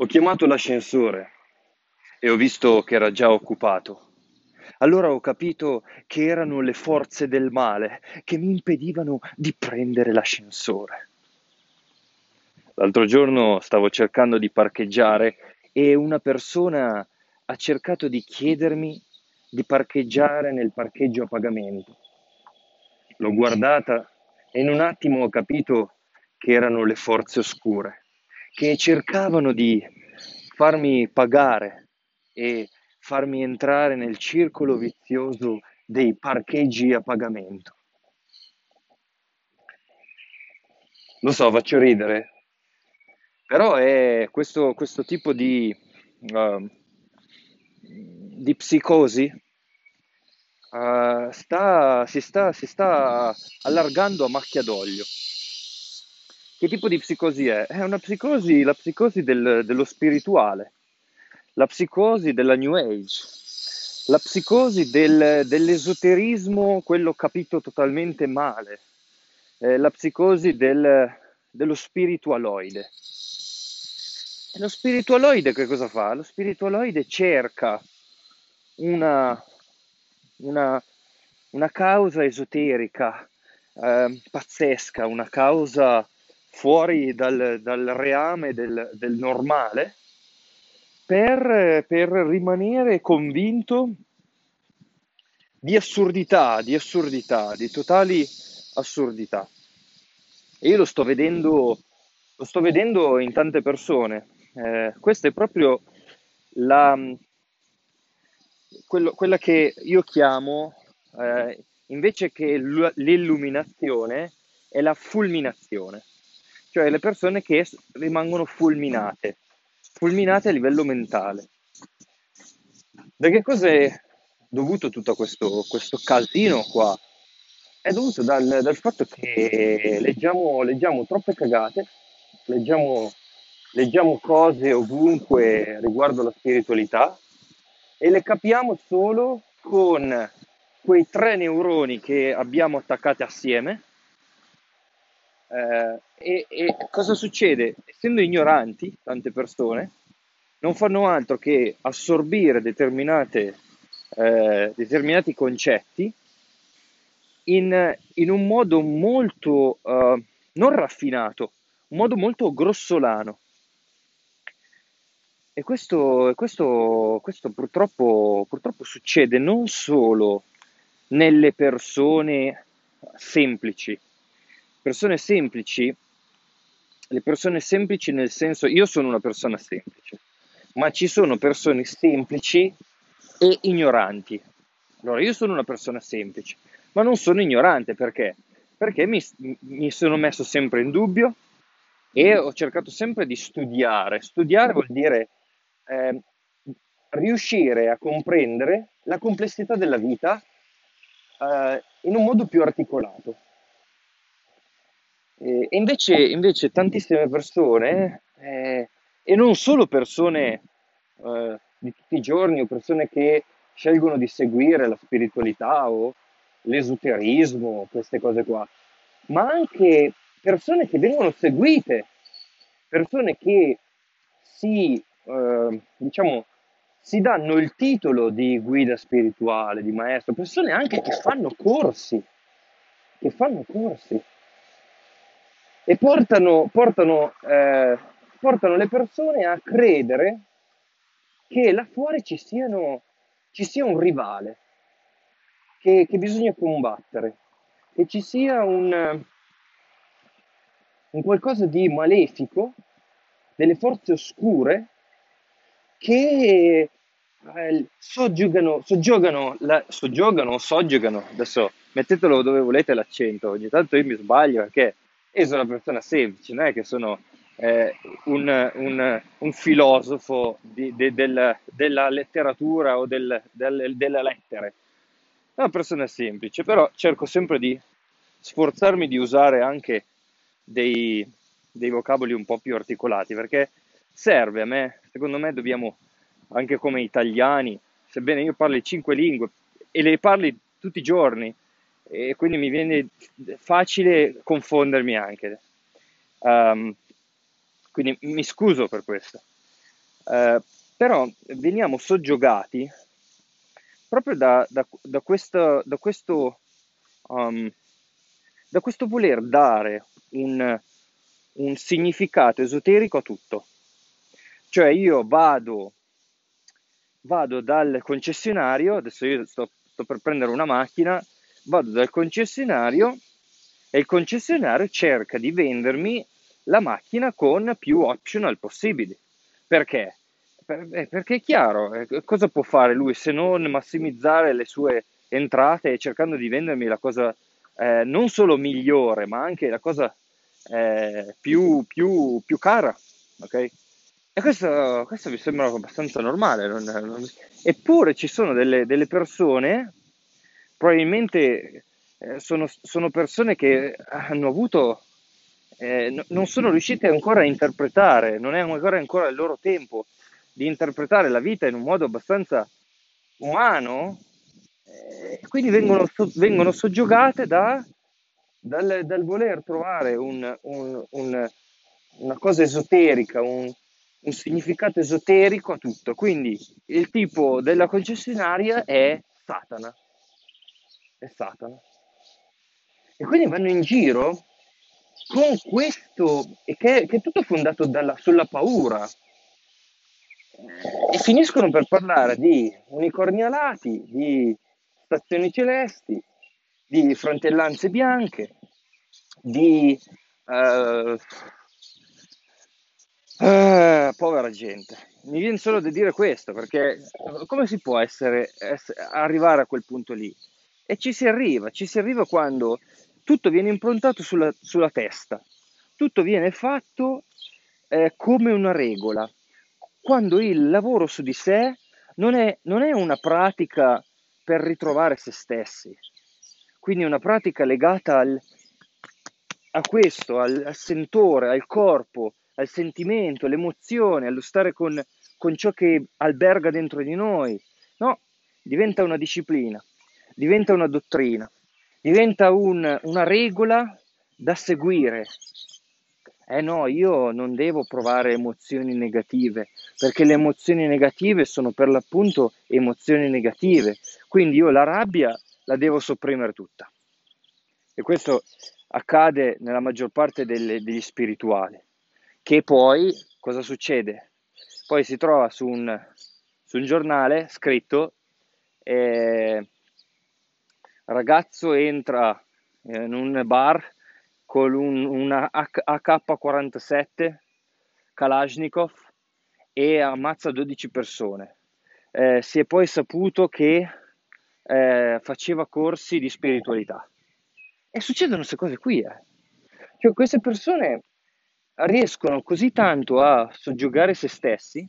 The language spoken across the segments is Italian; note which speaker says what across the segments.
Speaker 1: Ho chiamato l'ascensore e ho visto che era già occupato. Allora ho capito che erano le forze del male che mi impedivano di prendere l'ascensore. L'altro giorno stavo cercando di parcheggiare e una persona ha cercato di chiedermi di parcheggiare nel parcheggio a pagamento. L'ho guardata e in un attimo ho capito che erano le forze oscure, che cercavano di farmi pagare e farmi entrare nel circolo vizioso dei parcheggi a pagamento. Lo so, faccio ridere, però è questo, questo tipo di, uh, di psicosi uh, sta, si, sta, si sta allargando a macchia d'olio. Che tipo di psicosi è? È una psicosi, la psicosi del, dello spirituale, la psicosi della New Age, la psicosi del, dell'esoterismo, quello capito totalmente male, eh, la psicosi del, dello spiritualoide. E lo spiritualoide che cosa fa? Lo spiritualoide cerca una, una, una causa esoterica eh, pazzesca, una causa fuori dal, dal reame del, del normale per, per rimanere convinto di assurdità, di assurdità, di totali assurdità. E io lo sto vedendo, lo sto vedendo in tante persone. Eh, questa è proprio la, quello, quella che io chiamo, eh, invece che l'illuminazione, è la fulminazione. Cioè le persone che rimangono fulminate fulminate a livello mentale. Da che cosa è dovuto tutto questo, questo casino qua? È dovuto dal, dal fatto che leggiamo, leggiamo, troppe cagate, leggiamo, leggiamo cose ovunque riguardo la spiritualità e le capiamo solo con quei tre neuroni che abbiamo attaccati assieme. Eh, e, e cosa succede? Essendo ignoranti, tante persone, non fanno altro che assorbire eh, determinati concetti in, in, un modo molto uh, non raffinato, un modo molto grossolano. E questo, questo, questo purtroppo, purtroppo succede non solo nelle persone semplici. Persone semplici, le persone semplici nel senso, io sono una persona semplice, ma ci sono persone semplici e ignoranti. Allora, io sono una persona semplice, ma non sono ignorante perché? Perché mi, mi sono messo sempre in dubbio e ho cercato sempre di studiare. Studiare vuol dire eh, riuscire a comprendere la complessità della vita eh, in un modo più articolato. E invece, invece tantissime persone eh, e non solo persone eh, di tutti i giorni o persone che scelgono di seguire la spiritualità o l'esoterismo, queste cose qua, ma anche persone che vengono seguite, persone che si, eh, diciamo, si danno il titolo di guida spirituale, di maestro, persone anche che fanno corsi, che fanno corsi e portano, portano eh, portano le persone a credere che là fuori ci, siano, ci sia un rivale che, che, bisogna combattere, che ci sia un, un qualcosa di malefico, delle forze oscure che eh, soggiogano, soggiogano, la, soggiogano, soggiogano, adesso mettetelo dove volete l'accento, ogni tanto io mi sbaglio perché io sono una persona semplice, non è che sono eh, un, un, un, filosofo di, de, del, della letteratura o del, del, delle lettere. È una persona semplice, però cerco sempre di sforzarmi di usare anche dei, dei vocaboli un po' più articolati, perché serve a me, secondo me dobbiamo, anche come italiani, sebbene io parli cinque lingue e le parli tutti i giorni, e quindi mi viene facile confondermi anche. Um, quindi mi scuso per questo. Eh, però veniamo soggiogati proprio da, da, da questo, da questo, um, questo voler dare un, un significato esoterico a tutto. Cioè io vado, vado dal concessionario, adesso io sto, sto per prendere una macchina, vado dal concessionario e il concessionario cerca di vendermi la macchina con più optional possibili. Perché? Eh, perché è chiaro, eh, cosa può fare lui se non massimizzare le sue entrate cercando di vendermi la cosa eh, non solo migliore, ma anche la cosa eh, più, più, più, cara. Okay? E questo, questo, mi sembra abbastanza normale. Non, non... Eppure ci sono delle, delle persone, probabilmente eh, sono, sono, persone che hanno avuto, eh, non sono riuscite ancora a interpretare, non è ancora, ancora il loro tempo di interpretare la vita in un modo abbastanza umano, eh, quindi vengono, vengono soggiogate da, dal, dal, voler trovare un, un, un, una cosa esoterica, un, un significato esoterico a tutto. Quindi il tipo della concessionaria è Satana. È Satana. E quindi vanno in giro con questo, che, che è tutto fondato dalla, sulla paura, e finiscono per parlare di unicorni alati, di stazioni celesti, di frontellanze bianche, di uh, uh, povera gente. Mi viene solo da dire questo, perché come si può essere, essere, arrivare a quel punto lì? E ci si arriva, ci si arriva quando tutto viene improntato sulla, sulla testa, tutto viene fatto eh, come una regola, quando il lavoro su di sé non è, non è una pratica per ritrovare se stessi, quindi una pratica legata al, a questo, al, al, sentore, al corpo, al sentimento, all'emozione, allo stare con, con ciò che alberga dentro di noi. No, diventa una disciplina, diventa una dottrina, diventa un, una regola da seguire, eh no, io non devo provare emozioni negative, perché le emozioni negative sono per l'appunto emozioni negative, quindi io la rabbia la devo sopprimere tutta. E questo accade nella maggior parte delle, degli spirituali, che poi cosa succede? Poi si trova su un, su un giornale scritto, eh, ragazzo entra in un bar con un, una AK-47 Kalashnikov e ammazza 12 persone. Eh, si è poi saputo che eh, faceva corsi di spiritualità. E succedono queste cose qui. Eh. Cioè, queste persone riescono così tanto a soggiogare se stessi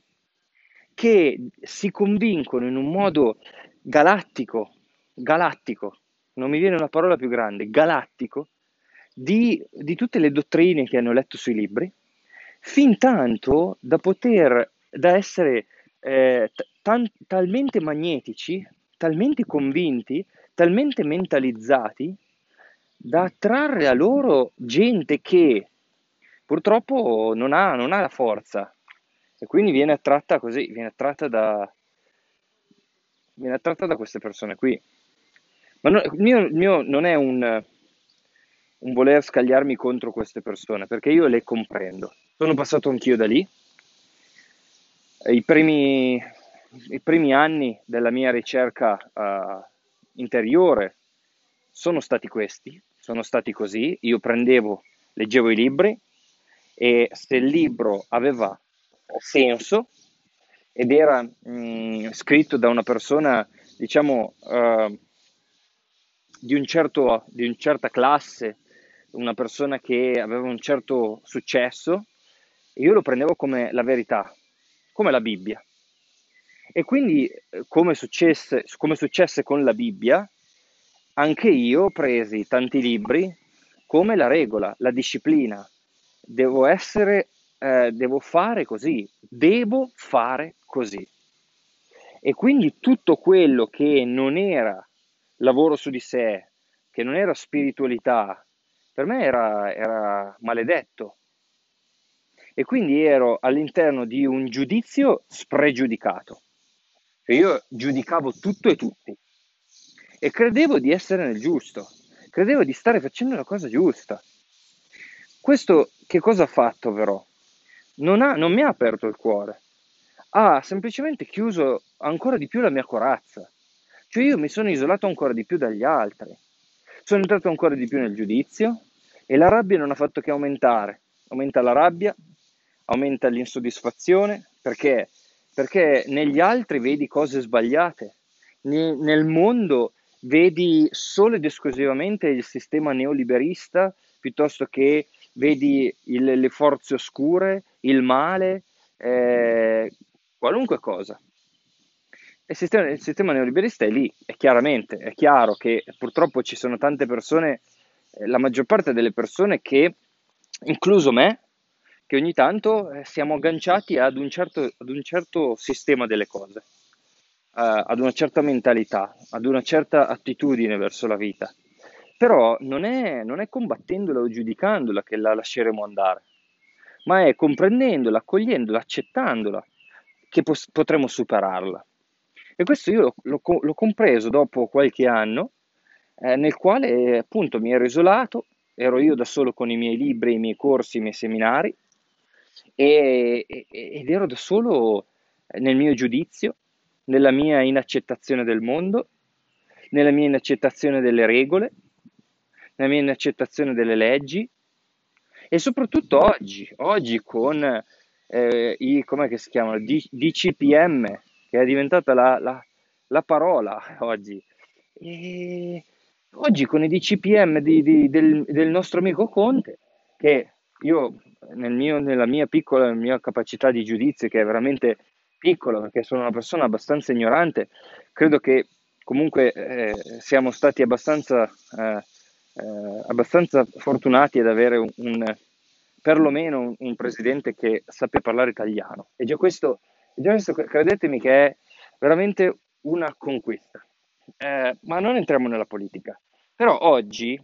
Speaker 1: che si convincono in un modo galattico, galattico, non mi viene una parola più grande, galattico, di, di tutte le dottrine che hanno letto sui libri, fin tanto da poter, da essere eh, t- talmente magnetici, talmente convinti, talmente mentalizzati da attrarre a loro gente che purtroppo non ha, non ha la forza e quindi viene attratta così, viene attratta da, viene attratta da queste persone qui. Ma no, il, mio, il mio non è un, un voler scagliarmi contro queste persone, perché io le comprendo. Sono passato anch'io da lì. I primi, i primi anni della mia ricerca uh, interiore sono stati questi, sono stati così. Io prendevo, leggevo i libri e se il libro aveva senso ed era mh, mm, scritto da una persona, diciamo, uh, di, un certo, di una certa classe, una persona che aveva un certo successo, io lo prendevo come la verità, come la Bibbia. E quindi, eh, come successe, come successe con la Bibbia, anche io ho presi tanti libri come la regola, la disciplina. Devo essere, eh, devo fare così, devo fare così. E quindi tutto quello che non era lavoro su di sé, che non era spiritualità, per me era, era maledetto. e quindi ero all'interno di un giudizio spregiudicato. Cioè io giudicavo tutto e tutti e credevo di essere nel giusto, credevo di stare facendo la cosa giusta. Questo che cosa ha fatto però? Non, ha, non mi ha aperto il cuore, ha semplicemente chiuso ancora di più la mia corazza. Cioè io mi sono isolato ancora di più dagli altri, sono entrato ancora di più nel giudizio e la rabbia non ha fatto che aumentare. Aumenta la rabbia, aumenta l'insoddisfazione, perché? Perché negli altri vedi cose sbagliate, nel mondo vedi solo ed esclusivamente il sistema neoliberista piuttosto che vedi il, le forze oscure, il male, eh, qualunque cosa. Il sistema, il sistema, neoliberista è lì, è chiaramente, è chiaro che purtroppo ci sono tante persone, eh, la maggior parte delle persone che, incluso me, che ogni tanto eh, siamo agganciati ad un, certo, ad un certo sistema delle cose uh, ad una certa mentalità, ad una certa attitudine verso la vita. Però non è, non è combattendola o giudicandola che la lasceremo andare, ma è comprendendola, accogliendola, accettandola che pos- potremo superarla. E questo io l'ho, l'ho, compreso dopo qualche anno, eh, nel quale appunto mi ero isolato, ero io da solo con i miei libri, i miei corsi, i miei seminari, e, e, ed ero da solo nel mio giudizio, nella mia inaccettazione del mondo, nella mia inaccettazione delle regole, nella mia inaccettazione delle leggi e soprattutto oggi, oggi con eh, i, com'è che si chiamano, D, DCPM, che è diventata la, la, la parola oggi. E oggi con i DCPM di, di, del, del, nostro amico Conte, che io nel mio, nella mia piccola mia capacità di giudizio, che è veramente piccolo, perché sono una persona abbastanza ignorante, credo che comunque eh, siamo stati abbastanza, eh, eh, abbastanza, fortunati ad avere un, un perlomeno un, presidente che sappia parlare italiano. E già questo, già questo credetemi che è veramente una conquista. Eh, ma non entriamo nella politica. Però oggi,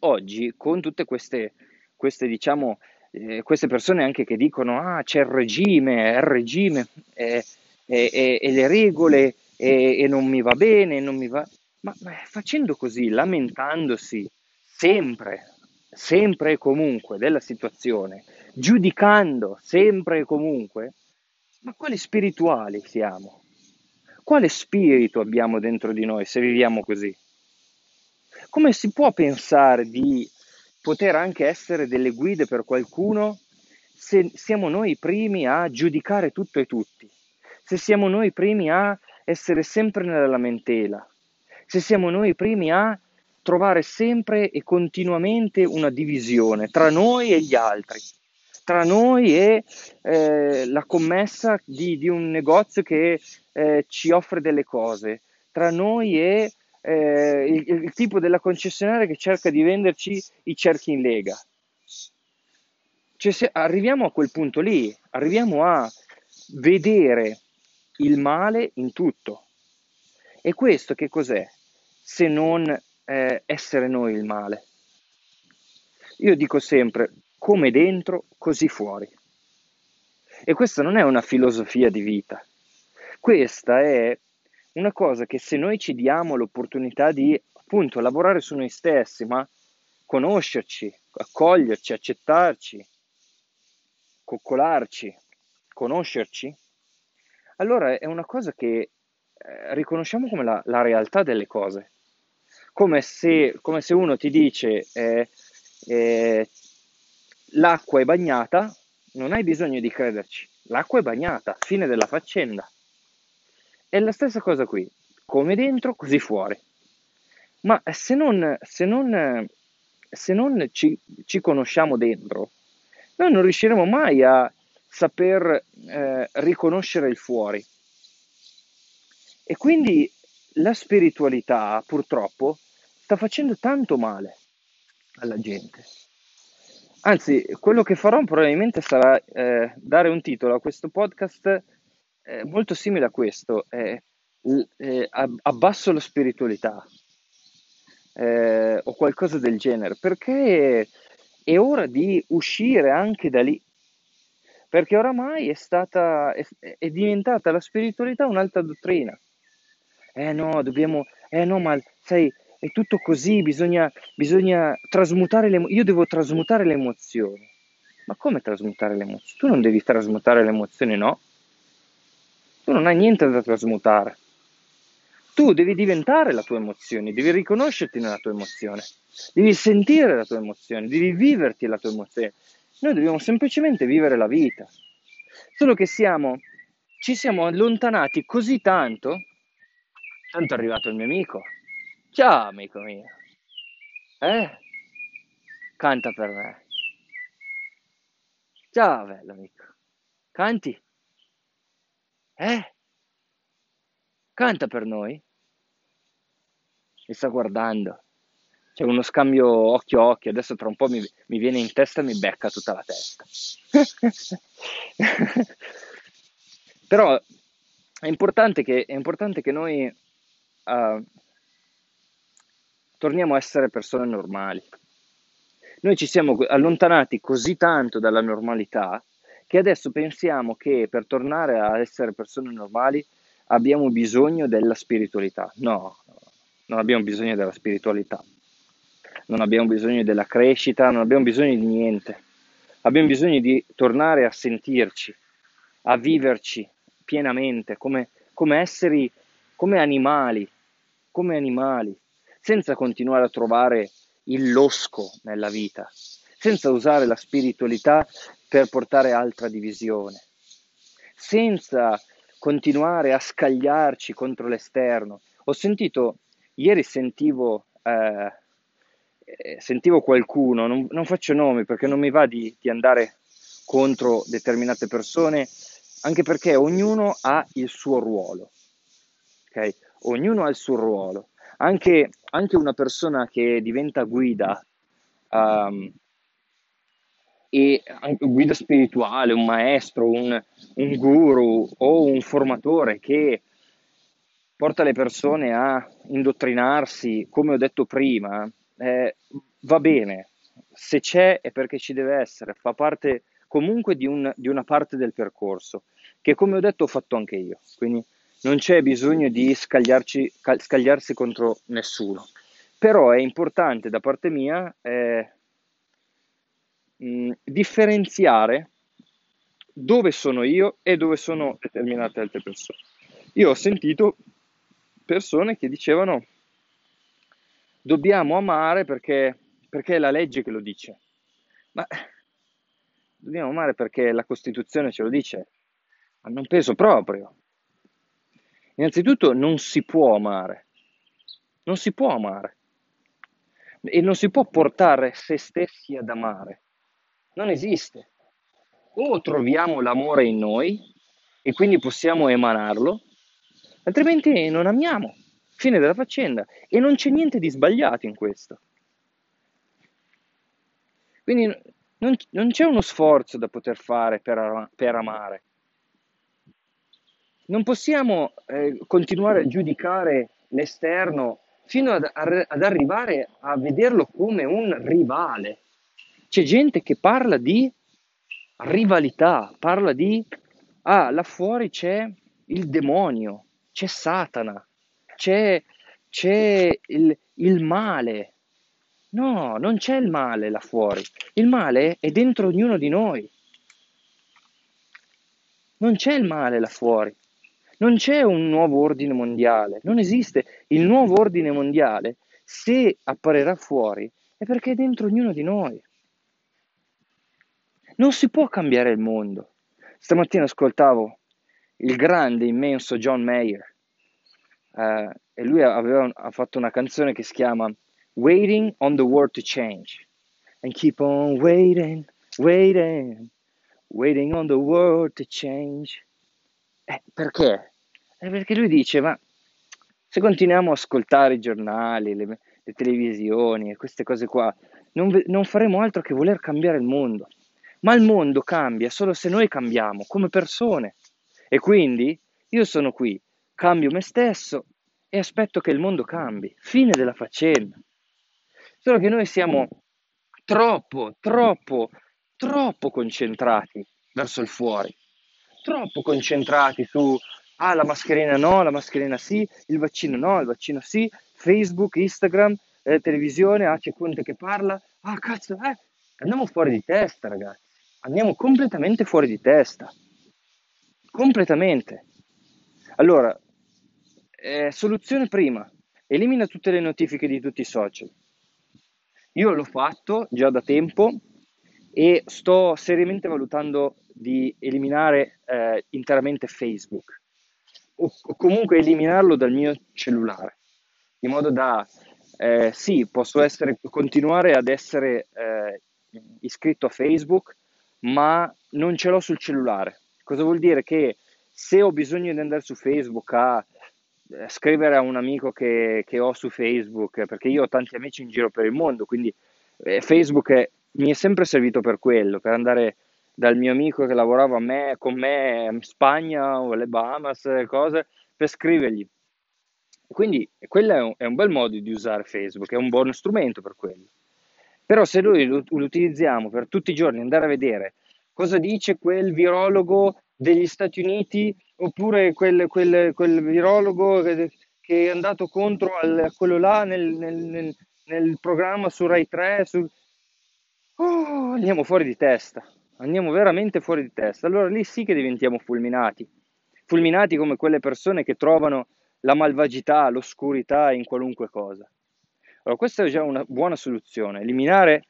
Speaker 1: oggi con tutte queste, queste diciamo, eh, queste persone anche che dicono ah c'è il regime, è il regime eh, e, e, le regole e, non mi va bene, non mi va... Ma, ma facendo così, lamentandosi sempre, sempre e comunque della situazione, giudicando sempre e comunque, ma quali spirituali siamo? Quale spirito abbiamo dentro di noi se viviamo così? Come si può pensare di poter anche essere delle guide per qualcuno se siamo noi i primi a giudicare tutto e tutti, se siamo noi i primi a essere sempre nella lamentela, se siamo noi i primi a trovare sempre e continuamente una divisione tra noi e gli altri, tra noi e eh, la commessa di, di, un negozio che eh, ci offre delle cose, tra noi e eh, il, il, tipo della concessionaria che cerca di venderci i cerchi in lega. Cioè, se arriviamo a quel punto lì, arriviamo a vedere il male in tutto. E questo che cos'è? Se non eh, essere noi il male. Io dico sempre, come dentro, così fuori. E questa non è una filosofia di vita, questa è una cosa che se noi ci diamo l'opportunità di appunto lavorare su noi stessi, ma conoscerci, accoglierci, accettarci, coccolarci, conoscerci, allora è una cosa che eh, riconosciamo come la, la, realtà delle cose. Come se, come se uno ti dice eh, eh, l'acqua è bagnata, non hai bisogno di crederci, l'acqua è bagnata, fine della faccenda. È la stessa cosa qui, come dentro, così fuori. Ma se non, se non, se non ci, ci, conosciamo dentro, noi non riusciremo mai a saper eh, riconoscere il fuori. E quindi la spiritualità, purtroppo, sta facendo tanto male alla gente. Anzi, quello che farò probabilmente sarà eh, dare un titolo a questo podcast eh, molto simile a questo, eh, abbasso la spiritualità eh, o qualcosa del genere, perché è ora di uscire anche da lì, perché oramai è stata, è, è diventata la spiritualità un'altra dottrina. Eh no, dobbiamo, eh no, ma sai, è tutto così, bisogna, bisogna trasmutare le, io devo trasmutare le emozioni. Ma come trasmutare le emozioni? Tu non devi trasmutare le emozioni, no? Tu non hai niente da trasmutare. Tu devi diventare la tua emozione, devi riconoscerti nella tua emozione, devi sentire la tua emozione, devi viverti la tua emozione. Noi dobbiamo semplicemente vivere la vita. Solo che siamo, ci siamo allontanati così tanto, tanto è arrivato il mio amico. Ciao amico mio. Eh? Canta per me. Ciao bello amico. Canti? Eh? Canta per noi? Mi sta guardando. C'è uno scambio occhio a occhio, adesso tra un po' mi, mi viene in testa e mi becca tutta la testa. Però è importante che, è importante che noi uh, torniamo a essere persone normali. Noi ci siamo allontanati così tanto dalla normalità che adesso pensiamo che per tornare a essere persone normali abbiamo bisogno della spiritualità. No, non abbiamo bisogno della spiritualità non abbiamo bisogno della crescita, non abbiamo bisogno di niente. Abbiamo bisogno di tornare a sentirci, a viverci pienamente come, come esseri, come animali, come animali, senza continuare a trovare il losco nella vita, senza usare la spiritualità per portare altra divisione, senza continuare a scagliarci contro l'esterno. Ho sentito, ieri sentivo eh, sentivo qualcuno, non, non, faccio nomi perché non mi va di, di andare contro determinate persone, anche perché ognuno ha il suo ruolo. Okay? Ognuno ha il suo ruolo. Anche, anche una persona che diventa guida, um, e guida spirituale, un maestro, un, un guru o un formatore che porta le persone a indottrinarsi, come ho detto prima, eh, va bene, se c'è è perché ci deve essere, fa parte comunque di, un, di una parte del percorso, che come ho detto ho fatto anche io, quindi non c'è bisogno di scagliarsi contro nessuno. Però è importante da parte mia eh, mh, differenziare dove sono io e dove sono determinate altre persone. Io ho sentito persone che dicevano dobbiamo amare perché, perché è la legge che lo dice. Ma dobbiamo amare perché la Costituzione ce lo dice? Ma non penso proprio. Innanzitutto non si può amare. Non si può amare. E non si può portare se stessi ad amare. Non esiste. O troviamo l'amore in noi e quindi possiamo emanarlo, altrimenti non amiamo. Fine della faccenda. E non c'è niente di sbagliato in questo. Quindi non, non c'è uno sforzo da poter fare per, per amare. Non possiamo eh, continuare a giudicare l'esterno fino ad, ad arrivare a vederlo come un rivale. C'è gente che parla di rivalità, parla di, ah, là fuori c'è il demonio, c'è Satana, c'è, c'è il, il male. No, non c'è il male là fuori. Il male è dentro ognuno di noi. Non c'è il male là fuori. Non c'è un nuovo ordine mondiale. Non esiste. Il nuovo ordine mondiale, se apparirà fuori, è perché è dentro ognuno di noi. Non si può cambiare il mondo. Stamattina ascoltavo il grande, immenso John Mayer eh, e lui aveva, ha fatto una canzone che si chiama Waiting on the World to Change. And keep on waiting, waiting, waiting on the world to change. Eh, perché? Eh, perché lui dice, ma se continuiamo a ascoltare i giornali, le, le televisioni e queste cose qua, non, non faremo altro che voler cambiare il mondo. Ma il mondo cambia solo se noi cambiamo come persone. E quindi io sono qui cambio me stesso e aspetto che il mondo cambi. Fine della faccenda. Solo che noi siamo troppo, troppo, troppo concentrati verso il fuori, troppo concentrati su ah la mascherina no, la mascherina sì, il vaccino no, il vaccino sì, Facebook, Instagram, eh, televisione, ah c'è Conte che parla, ah cazzo, eh, andiamo fuori di testa ragazzi, andiamo completamente fuori di testa, completamente. Allora, eh, soluzione prima, elimina tutte le notifiche di tutti i social. Io l'ho fatto già da tempo e sto seriamente valutando di eliminare eh, interamente Facebook o, o, comunque eliminarlo dal mio cellulare, in modo da, eh, sì, posso essere, continuare ad essere eh, iscritto a Facebook, ma non ce l'ho sul cellulare. Cosa vuol dire? Che se ho bisogno di andare su Facebook a eh, scrivere a un amico che, che, ho su Facebook, perché io ho tanti amici in giro per il mondo, quindi eh, Facebook è, mi è sempre servito per quello, per andare dal mio amico che lavorava me, con me in Spagna o alle Bahamas, cose, per scrivergli. Quindi quello è un, è un bel modo di usare Facebook, è un buono strumento per quello. Però se noi lo, lo utilizziamo per tutti i giorni, andare a vedere cosa dice quel virologo degli Stati Uniti oppure quel, quel, quel virologo che, che, è andato contro al, quello là nel, nel, nel, nel, programma su Rai 3, su... Oh, andiamo fuori di testa, andiamo veramente fuori di testa. Allora lì sì che diventiamo fulminati, fulminati come quelle persone che trovano la malvagità, l'oscurità in qualunque cosa. Allora questa è già una buona soluzione, eliminare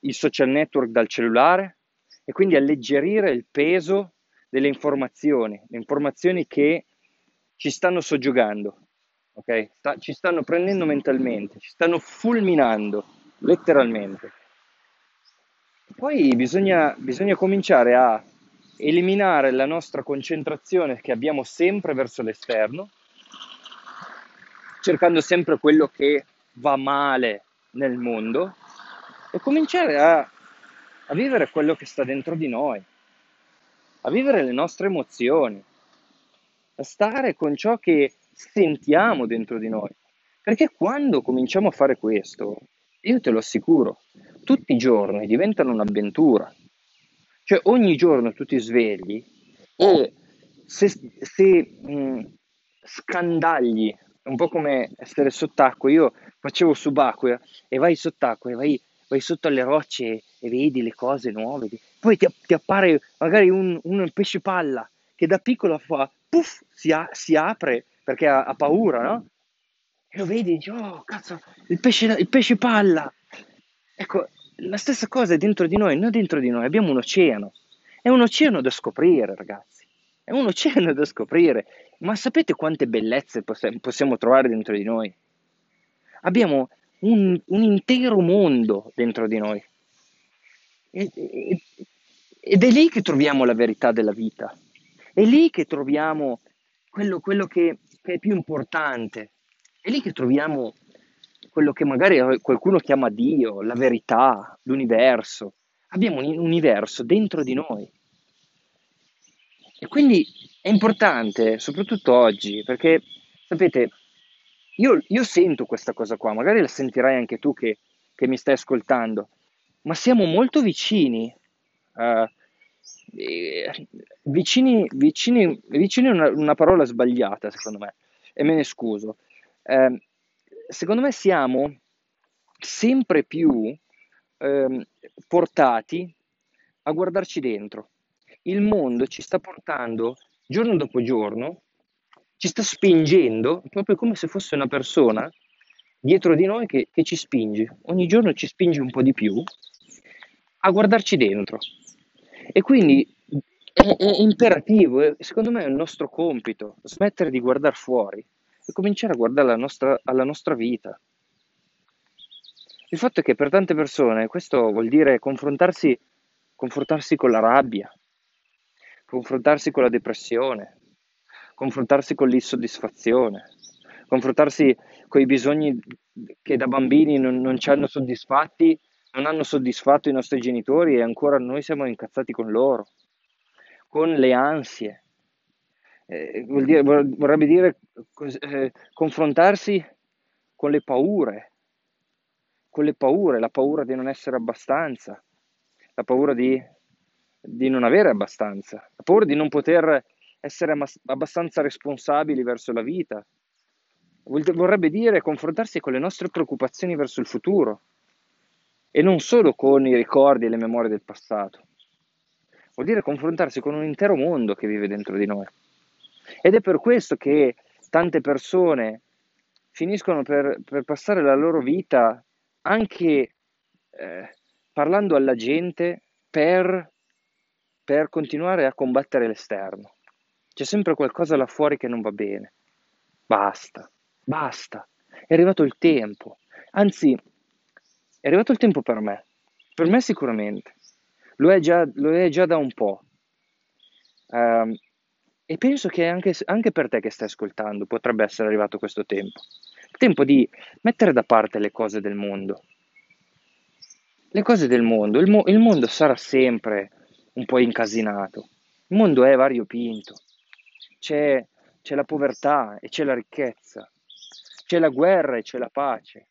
Speaker 1: i social network dal cellulare e quindi alleggerire il peso delle informazioni, le informazioni che ci stanno soggiogando, ok? Sta, ci stanno prendendo mentalmente, ci stanno fulminando, letteralmente. Poi bisogna, bisogna cominciare a eliminare la nostra concentrazione che abbiamo sempre verso l'esterno, cercando sempre quello che va male nel mondo e cominciare a, a vivere quello che sta dentro di noi a vivere le nostre emozioni, a stare con ciò che sentiamo dentro di noi. Perché quando cominciamo a fare questo, io te lo assicuro, tutti i giorni diventano un'avventura. Cioè ogni giorno tu ti svegli e se, se mh, scandagli, un po' come essere sott'acqua, io facevo subacquea e vai sott'acqua e vai vai sotto alle rocce e vedi le cose nuove, poi ti, ti appare magari un, un, pesce palla che da piccolo fa puff, si, a, si apre perché ha, ha, paura, no? E lo vedi e dici, oh cazzo, il pesce, il pesce palla. Ecco, la stessa cosa è dentro di noi, noi dentro di noi abbiamo un oceano. È un oceano da scoprire, ragazzi. È un oceano da scoprire. Ma sapete quante bellezze possiamo trovare dentro di noi? Abbiamo un, un intero mondo dentro di noi. Ed è lì che troviamo la verità della vita, è lì che troviamo quello, quello che, che, è più importante, è lì che troviamo quello che magari qualcuno chiama Dio, la verità, l'universo. Abbiamo un universo dentro di noi. E quindi è importante, soprattutto oggi, perché sapete, io, io, sento questa cosa qua, magari la sentirai anche tu che, che mi stai ascoltando, ma siamo molto vicini. Uh, vicini, vicini, vicini è una, una, parola sbagliata, secondo me, e me ne scuso. Uh, secondo me siamo sempre più uh, portati a guardarci dentro. Il mondo ci sta portando giorno dopo giorno ci sta spingendo, proprio come se fosse una persona dietro di noi che, che ci spinge, ogni giorno ci spinge un po' di più a guardarci dentro. E quindi è, è imperativo, secondo me è il nostro compito, smettere di guardare fuori e cominciare a guardare la nostra, alla nostra vita. Il fatto è che per tante persone questo vuol dire confrontarsi, confrontarsi con la rabbia, confrontarsi con la depressione, confrontarsi con l'insoddisfazione, confrontarsi con i bisogni che da bambini non, non ci hanno soddisfatti, non hanno soddisfatto i nostri genitori e ancora noi siamo incazzati con loro, con le ansie. Eh, dire, vorrebbe dire eh, confrontarsi con le paure, con le paure, la paura di non essere abbastanza, la paura di di non avere abbastanza, ha paura di non poter essere abbastanza responsabili verso la vita. Vorrebbe dire confrontarsi con le nostre preoccupazioni verso il futuro e non solo con i ricordi e le memorie del passato. Vuol dire confrontarsi con un intero mondo che vive dentro di noi. Ed è per questo che tante persone finiscono per, per passare la loro vita anche eh, parlando alla gente per, per continuare a combattere l'esterno. C'è sempre qualcosa là fuori che non va bene. Basta, basta. È arrivato il tempo. Anzi, è arrivato il tempo per me. Per me sicuramente. Lo è già, lo è già da un po'. Um, e penso che anche, anche per te che stai ascoltando potrebbe essere arrivato questo tempo. Il tempo di mettere da parte le cose del mondo. Le cose del mondo. Il, mo- il mondo sarà sempre un po' incasinato. Il mondo è variopinto c'è, c'è la povertà e c'è la ricchezza, c'è la guerra e c'è la pace,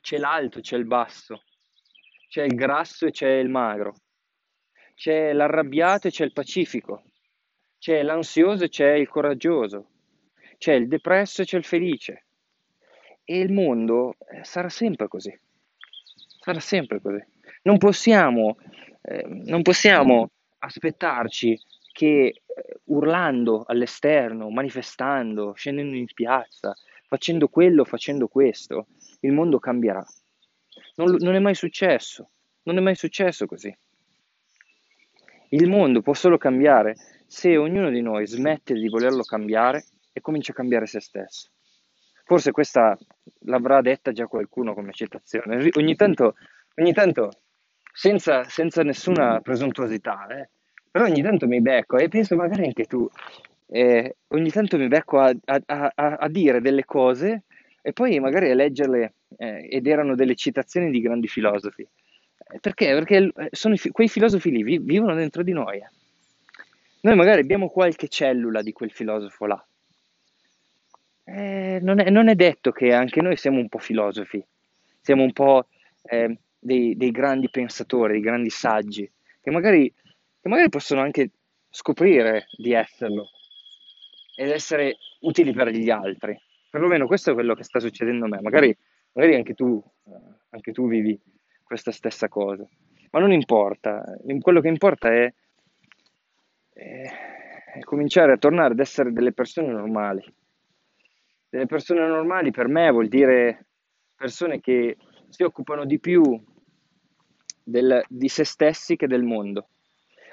Speaker 1: c'è l'alto e c'è il basso, c'è il grasso e c'è il magro, c'è l'arrabbiato e c'è il pacifico, c'è l'ansioso e c'è il coraggioso, c'è il depresso e c'è il felice. E il mondo eh, sarà sempre così, sarà sempre così. Non possiamo, eh, non possiamo aspettarci che eh, urlando all'esterno, manifestando, scendendo in piazza, facendo quello, facendo questo, il mondo cambierà. Non, non è mai successo, non è mai successo così. Il mondo può solo cambiare se ognuno di noi smette di volerlo cambiare e comincia a cambiare se stesso. Forse questa l'avrà detta già qualcuno come citazione. Ogni tanto, ogni tanto senza, senza nessuna presuntuosità, eh, però ogni tanto mi becco e penso magari anche tu, eh, ogni tanto mi becco a, a, a, a, dire delle cose e poi magari a leggerle eh, ed erano delle citazioni di grandi filosofi. Eh, perché? Perché eh, sono, quei filosofi lì vi, vivono dentro di noi. Eh. Noi magari abbiamo qualche cellula di quel filosofo là. Eh, non, è, non, è, detto che anche noi siamo un po' filosofi, siamo un po' dei, dei grandi pensatori, dei grandi saggi, che magari che magari possono anche scoprire di esserlo ed essere utili per gli altri. Perlomeno questo è quello che sta succedendo a me. Magari, magari anche, tu, eh, anche tu vivi questa stessa cosa. Ma non importa, quello che importa è, è cominciare a tornare ad essere delle persone normali. Delle persone normali per me vuol dire persone che si occupano di più del, di se stessi che del mondo.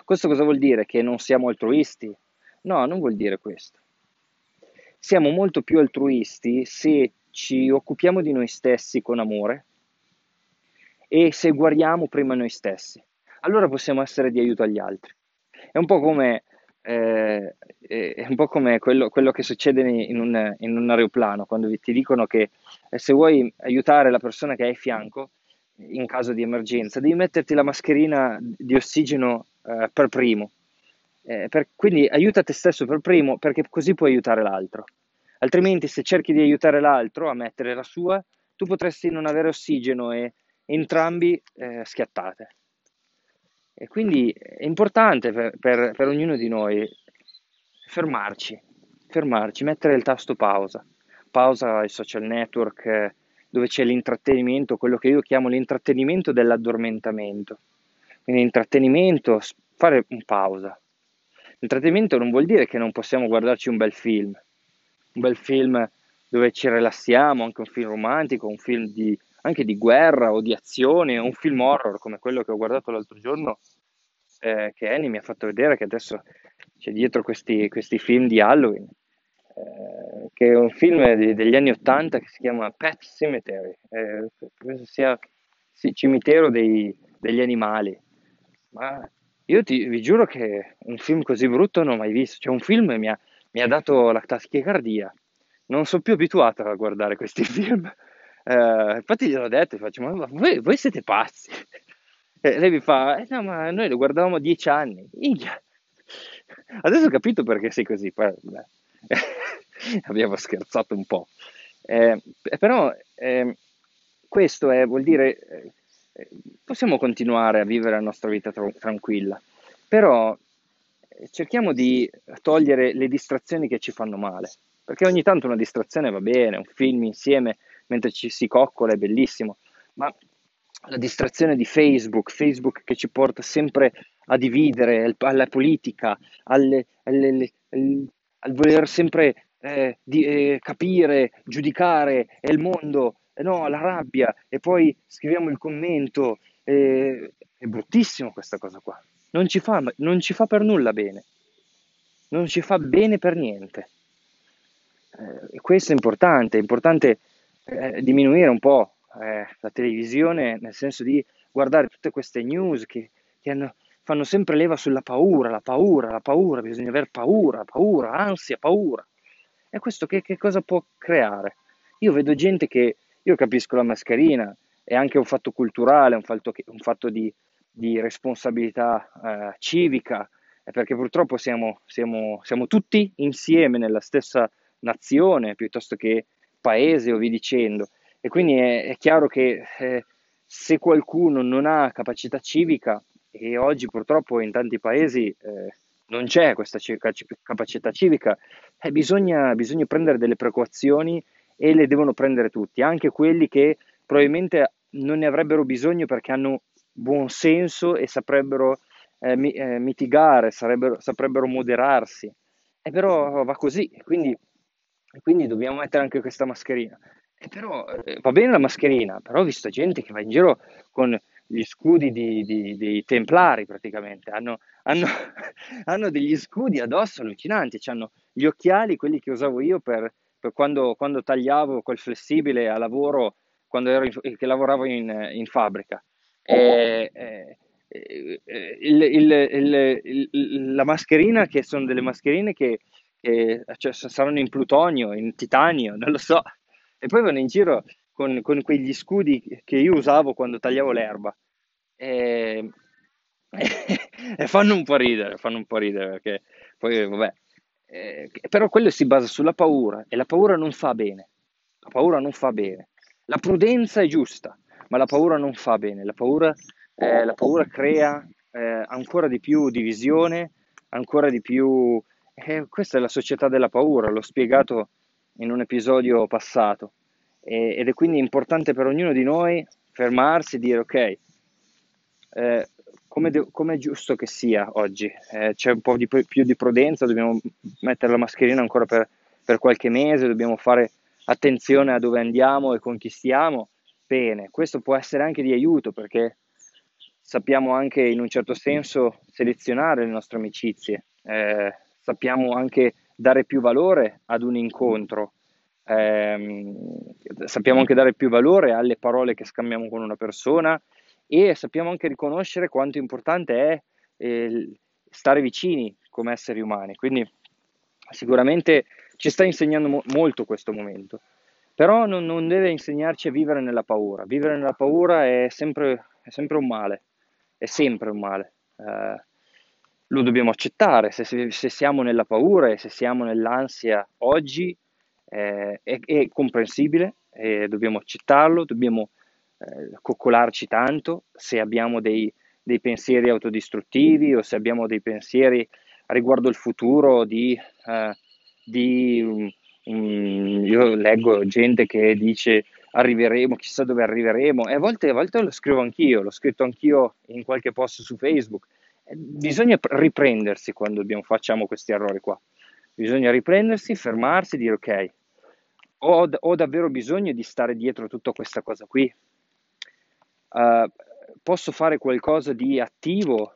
Speaker 1: Questo cosa vuol dire? Che non siamo altruisti? No, non vuol dire questo. Siamo molto più altruisti se ci occupiamo di noi stessi con amore e se guariamo prima noi stessi. Allora possiamo essere di aiuto agli altri. È un po' come, eh, è un po come quello, quello, che succede in un, in un aeroplano, quando ti dicono che eh, se vuoi aiutare la persona che hai a fianco, in caso di emergenza, devi metterti la mascherina di ossigeno eh, per primo. Eh, per, quindi aiuta te stesso per primo perché così puoi aiutare l'altro. Altrimenti se cerchi di aiutare l'altro a mettere la sua, tu potresti non avere ossigeno e entrambi eh, schiattate. E quindi è importante per, per, per ognuno di noi fermarci, fermarci, mettere il tasto pausa, pausa ai social network, dove c'è l'intrattenimento, quello che io chiamo l'intrattenimento dell'addormentamento. Quindi intrattenimento, fare un pausa. Intrattenimento non vuol dire che non possiamo guardarci un bel film, un bel film dove ci rilassiamo, anche un film romantico, un film di, anche di guerra o di azione, un film horror come quello che ho guardato l'altro giorno, eh, che Annie mi ha fatto vedere che adesso c'è dietro questi, questi film di Halloween. Eh, che è un film di, degli anni Ottanta che si chiama Pet Cemetery, eh, penso sia sì, cimitero dei, degli animali. Ma io ti, vi giuro che un film così brutto non ho mai visto. Cioè, un film mi ha, mi ha dato la tachicardia. Non sono più abituato a guardare questi film. Eh, infatti gliel'ho detto, faccio, ma voi, voi siete pazzi. E lei mi fa, eh, no, ma noi lo guardavamo dieci anni. Iglia. Adesso ho capito perché sei così. abbiamo scherzato un po'. Eh, però eh, questo è, vuol dire eh, possiamo continuare a vivere la nostra vita tra- tranquilla. però eh, cerchiamo di togliere le distrazioni che ci fanno male, perché ogni tanto una distrazione va bene, un film insieme mentre ci si coccola è bellissimo, ma la distrazione di Facebook, Facebook che ci porta sempre a dividere, alla politica, alle, alle, alle, al voler sempre eh, di, eh, capire, giudicare, è il mondo, eh, no, la rabbia, e poi scriviamo il commento, eh, è bruttissimo questa cosa qua, non ci, fa, non ci fa per nulla bene, non ci fa bene per niente. Eh, questo è importante, è importante eh, diminuire un po' eh, la televisione, nel senso di guardare tutte queste news che, che hanno, fanno sempre leva sulla paura, la paura, la paura, bisogna avere paura, paura, ansia, paura. E questo che, che cosa può creare? Io vedo gente che, io capisco la mascherina, è anche un fatto culturale, un fatto, che, un fatto di, di, responsabilità eh, civica, perché purtroppo siamo, siamo, siamo tutti insieme nella stessa nazione piuttosto che paese o vi dicendo. E quindi è, è chiaro che eh, se qualcuno non ha capacità civica, e oggi purtroppo in tanti paesi eh, non c'è questa capacità civica, eh, bisogna, bisogna prendere delle precauzioni e le devono prendere tutti, anche quelli che probabilmente non ne avrebbero bisogno perché hanno buon senso e saprebbero eh, mi, eh, mitigare, saprebbero moderarsi. E però va così, quindi, quindi dobbiamo mettere anche questa mascherina. E però eh, va bene la mascherina, però ho visto gente che va in giro con gli scudi di, di, dei templari praticamente, hanno, hanno, hanno, degli scudi addosso allucinanti, hanno gli occhiali, quelli che usavo io per, per quando, quando, tagliavo col flessibile a lavoro, quando ero in, che lavoravo in, in fabbrica. E, e, il, il, il, la mascherina, che sono delle mascherine che, che cioè, saranno in plutonio, in titanio, non lo so, e poi vanno in giro con, con quegli scudi che io usavo quando tagliavo l'erba. E, e, fanno un po' ridere, fanno un po' ridere perché poi vabbè. Eh, però quello si basa sulla paura e la paura non fa bene. La paura non fa bene. La prudenza è giusta, ma la paura non fa bene. La paura, eh, la paura crea eh, ancora di più divisione, ancora di più... Eh, questa è la società della paura, l'ho spiegato in un episodio passato. E, ed è quindi importante per ognuno di noi fermarsi e dire ok, eh, come, de- come, è giusto che sia oggi, eh, c'è un po' di, più di prudenza, dobbiamo mettere la mascherina ancora per, per qualche mese, dobbiamo fare attenzione a dove andiamo e con chi stiamo, bene, questo può essere anche di aiuto perché sappiamo anche in un certo senso selezionare le nostre amicizie, eh, sappiamo anche dare più valore ad un incontro. Eh, sappiamo anche dare più valore alle parole che scambiamo con una persona e sappiamo anche riconoscere quanto importante è eh, stare vicini come esseri umani. Quindi sicuramente ci sta insegnando mo- molto questo momento, però non, non, deve insegnarci a vivere nella paura. Vivere nella paura è sempre, è sempre un male, è sempre un male. Eh, lo dobbiamo accettare, se, se, siamo nella paura e se siamo nell'ansia oggi eh, è, è, comprensibile, eh, dobbiamo accettarlo, dobbiamo eh, coccolarci tanto. Se abbiamo dei, dei, pensieri autodistruttivi o se abbiamo dei pensieri riguardo il futuro di, eh, di um, io leggo gente che dice arriveremo, chissà dove arriveremo e a volte, a volte lo scrivo anch'io, l'ho scritto anch'io in qualche post su Facebook bisogna riprendersi quando abbiamo, facciamo questi errori qua. Bisogna riprendersi, fermarsi, dire ok, ho, ho davvero bisogno di stare dietro tutta questa cosa qui. Uh, posso fare qualcosa di attivo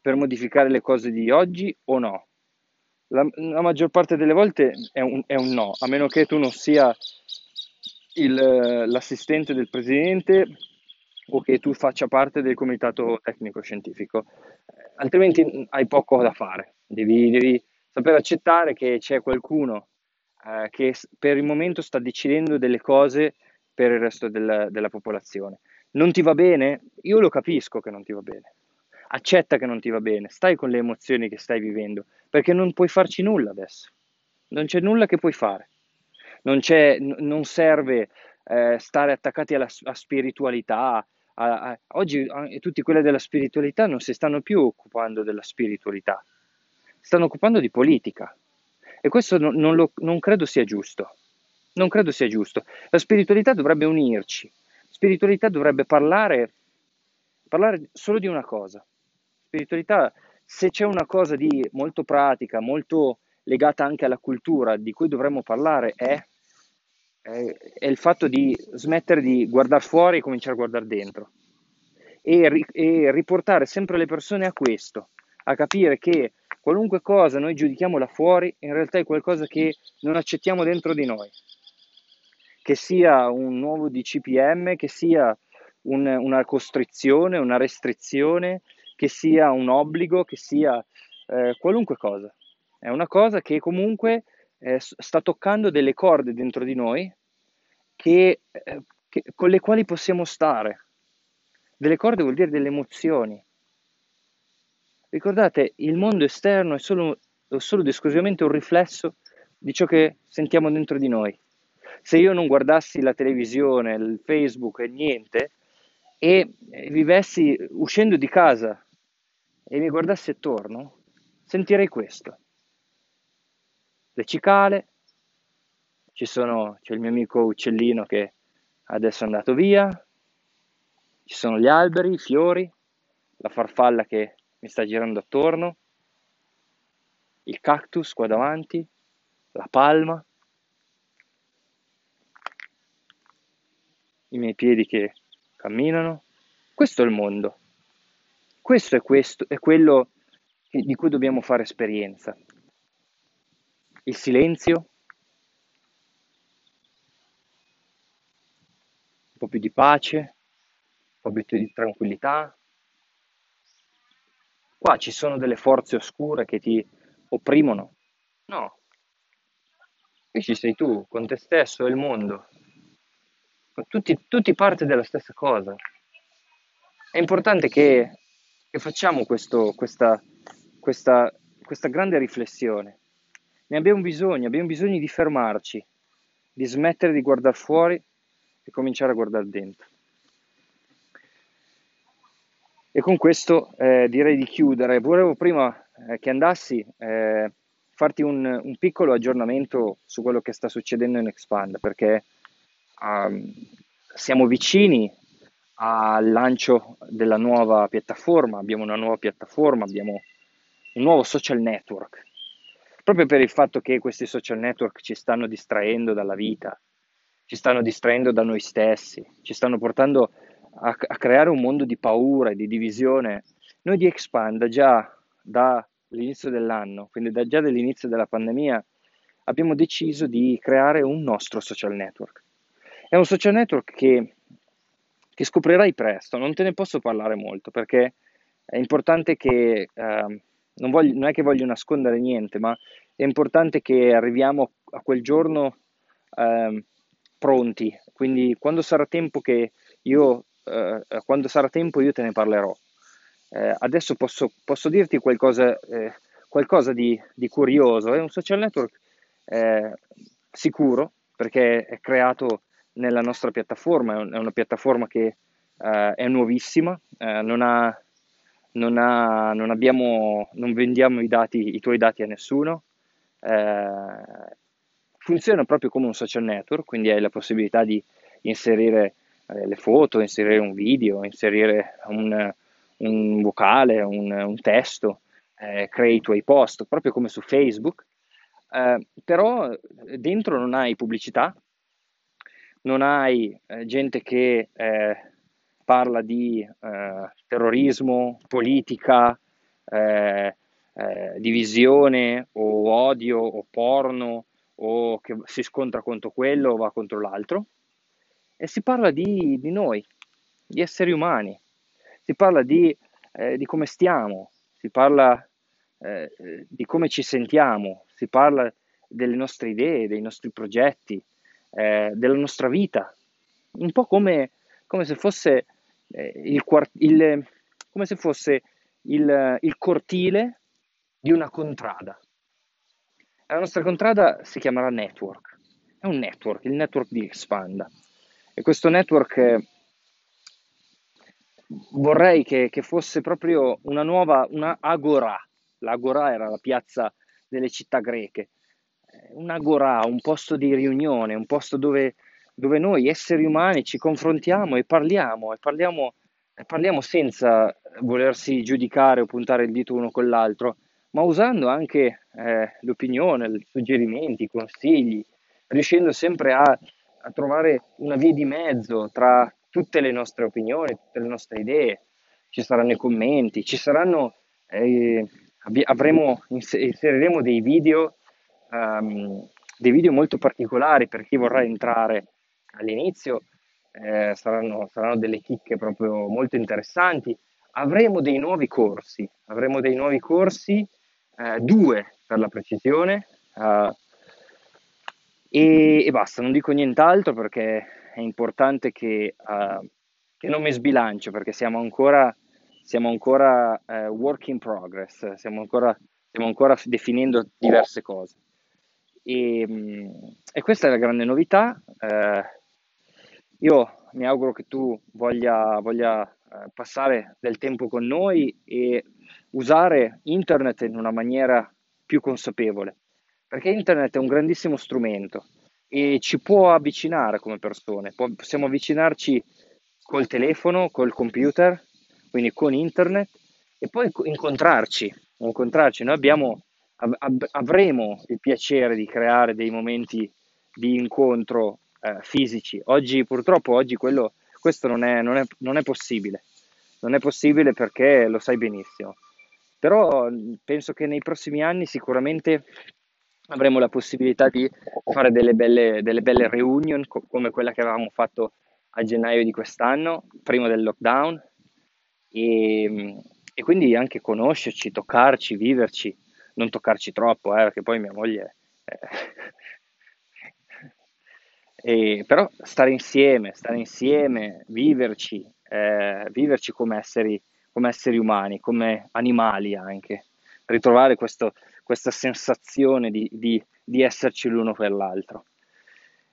Speaker 1: per modificare le cose di oggi o no? La, la maggior parte delle volte è un, è un, no, a meno che tu non sia il, l'assistente del presidente o che tu faccia parte del comitato tecnico scientifico altrimenti hai poco da fare, devi, devi saper accettare che c'è qualcuno eh, che per il momento sta decidendo delle cose per il resto del, della popolazione. Non ti va bene? Io lo capisco che non ti va bene. Accetta che non ti va bene, stai con le emozioni che stai vivendo, perché non puoi farci nulla adesso. Non c'è nulla che puoi fare. Non, non serve eh, stare attaccati alla, alla spiritualità, a- a- oggi a- tutti quelli della spiritualità non si stanno più occupando della spiritualità, stanno occupando di politica e questo non, non lo- non credo sia giusto. Non credo sia giusto. La spiritualità dovrebbe unirci, la spiritualità dovrebbe parlare, parlare solo di una cosa. Spiritualità, se c'è una cosa di molto pratica, molto legata anche alla cultura di cui dovremmo parlare, è è, il fatto di smettere di guardare fuori e cominciare a guardare dentro e, e riportare sempre le persone a questo, a capire che qualunque cosa noi giudichiamo là fuori, in realtà è qualcosa che non accettiamo dentro di noi, che sia un nuovo DCPM, che sia un- una costrizione, una restrizione, che sia un obbligo, che sia eh, qualunque cosa. È una cosa che comunque eh, sta toccando delle corde dentro di noi che, eh, che- con le quali possiamo stare. Delle corde vuol dire delle emozioni. Ricordate, il mondo esterno è solo, è solo ed esclusivamente un riflesso di ciò che sentiamo dentro di noi. Se io non guardassi la televisione, il Facebook e niente, e vivessi uscendo di casa e mi guardassi attorno, sentirei questo. Le cicale, ci sono, c'è il mio amico uccellino che adesso è andato via, ci sono gli alberi, i fiori, la farfalla che mi sta girando attorno, il cactus qua davanti, la palma, i miei piedi che camminano. Questo è il mondo. Questo è, questo, è quello di cui dobbiamo fare esperienza. Il silenzio, un po' più di pace, un po' più di tranquillità. Qua ci sono delle forze oscure che ti opprimono. No, qui ci sei tu, con te stesso e il mondo. Tutti, tutti parte della stessa cosa. È importante che, che facciamo questo- questa, questa, questa grande riflessione. Ne abbiamo bisogno, abbiamo bisogno di fermarci, di smettere di guardare fuori e cominciare a guardare dentro. E con questo eh, direi di chiudere. Volevo prima eh, che andassi eh, farti un, un piccolo aggiornamento su quello che sta succedendo in Expand, perché um, siamo vicini al lancio della nuova piattaforma, abbiamo una nuova piattaforma, abbiamo un nuovo social network, proprio per il fatto che questi social network ci stanno distraendo dalla vita, ci stanno distraendo da noi stessi, ci stanno portando a, a creare un mondo di paura e di divisione. Noi di Expand già dall'inizio dell'anno, quindi da già dall'inizio della pandemia, abbiamo deciso di creare un nostro social network. È un social network che, che scoprirai presto, non te ne posso parlare molto perché è importante che, eh, non, voglio, non è che voglio nascondere niente, ma è importante che arriviamo a quel giorno eh, pronti, quindi quando sarà tempo che io, eh, quando sarà tempo io te ne parlerò. Eh, adesso posso, posso, dirti qualcosa, eh, qualcosa di, di, curioso, è un social network eh, sicuro perché è creato nella nostra piattaforma, è una piattaforma che eh, è nuovissima, non, ha, non, ha, non, abbiamo, non vendiamo i, dati, i tuoi dati a nessuno, eh, funziona proprio come un social network, quindi hai la possibilità di inserire eh, le foto, inserire un video, inserire un, un vocale, un, un testo, eh, crei i tuoi post, proprio come su Facebook, eh, però dentro non hai pubblicità, non hai eh, gente che eh, parla di eh, terrorismo, politica, eh, divisione o odio o porno o che si scontra contro quello o va contro l'altro, e si parla di, di noi, di esseri umani, si parla di, eh, di come stiamo, si parla eh, di come ci sentiamo, si parla delle nostre idee, dei nostri progetti, eh, della nostra vita, un po' come, come se fosse, eh, il, il, come se fosse il, il cortile di una contrada. La nostra contrada si chiamerà network, è un network, il network di Expanda. E questo network vorrei che, che fosse proprio una nuova, una agora. L'agora era la piazza delle città greche, Eh, un'agora, un posto di riunione, un posto dove, dove noi esseri umani ci confrontiamo e parliamo, e parliamo, e parliamo senza volersi giudicare o puntare il dito uno con l'altro, ma usando anche eh, l'opinione, i suggerimenti, i consigli, riuscendo sempre a, a trovare una via di mezzo tra tutte le nostre opinioni, tutte le nostre idee. Ci saranno i commenti, ci saranno, eh, avremo, ins- inseriremo dei video, ehm, dei video molto particolari per chi vorrà entrare all'inizio. eh, saranno, saranno delle chicche proprio molto interessanti. Avremo dei nuovi corsi, avremo dei nuovi corsi, eh, due per la precisione, eh, e, e basta, non dico nient'altro perché è importante che, eh, che non mi sbilancio perché siamo ancora, siamo ancora eh, work in progress, stiamo ancora, stiamo ancora definendo diverse cose. E, mh, e questa è la grande novità. eh, io mi auguro che tu voglia, voglia eh, passare del tempo con noi e usare internet in una maniera più consapevole, perché internet è un grandissimo strumento e ci può avvicinare come persone. Possiamo avvicinarci col telefono, col computer, quindi con internet, e poi co- incontrarci. incontrarci. Noi abbiamo, av- avremo il piacere di creare dei momenti di incontro eh, fisici. Oggi, purtroppo, oggi quello, questo non è, non è- non è possibile. Non è possibile perché lo sai benissimo. Però mh, penso che nei prossimi anni sicuramente avremo la possibilità di fare delle belle, delle belle reunion co- come quella che avevamo fatto a gennaio di quest'anno, prima del lockdown, e, mh, e quindi anche conoscerci, toccarci, viverci, non toccarci troppo, eh, perché poi mia moglie... eh, E, però stare insieme, stare insieme, viverci, eh, viverci come esseri, come esseri umani, come animali anche, ritrovare questo- questa sensazione di, di- di esserci l'uno per l'altro.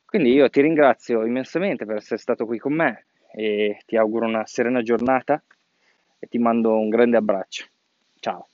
Speaker 1: Quindi io ti ringrazio immensamente per essere stato qui con me e ti auguro una serena giornata e ti mando un grande abbraccio. Ciao.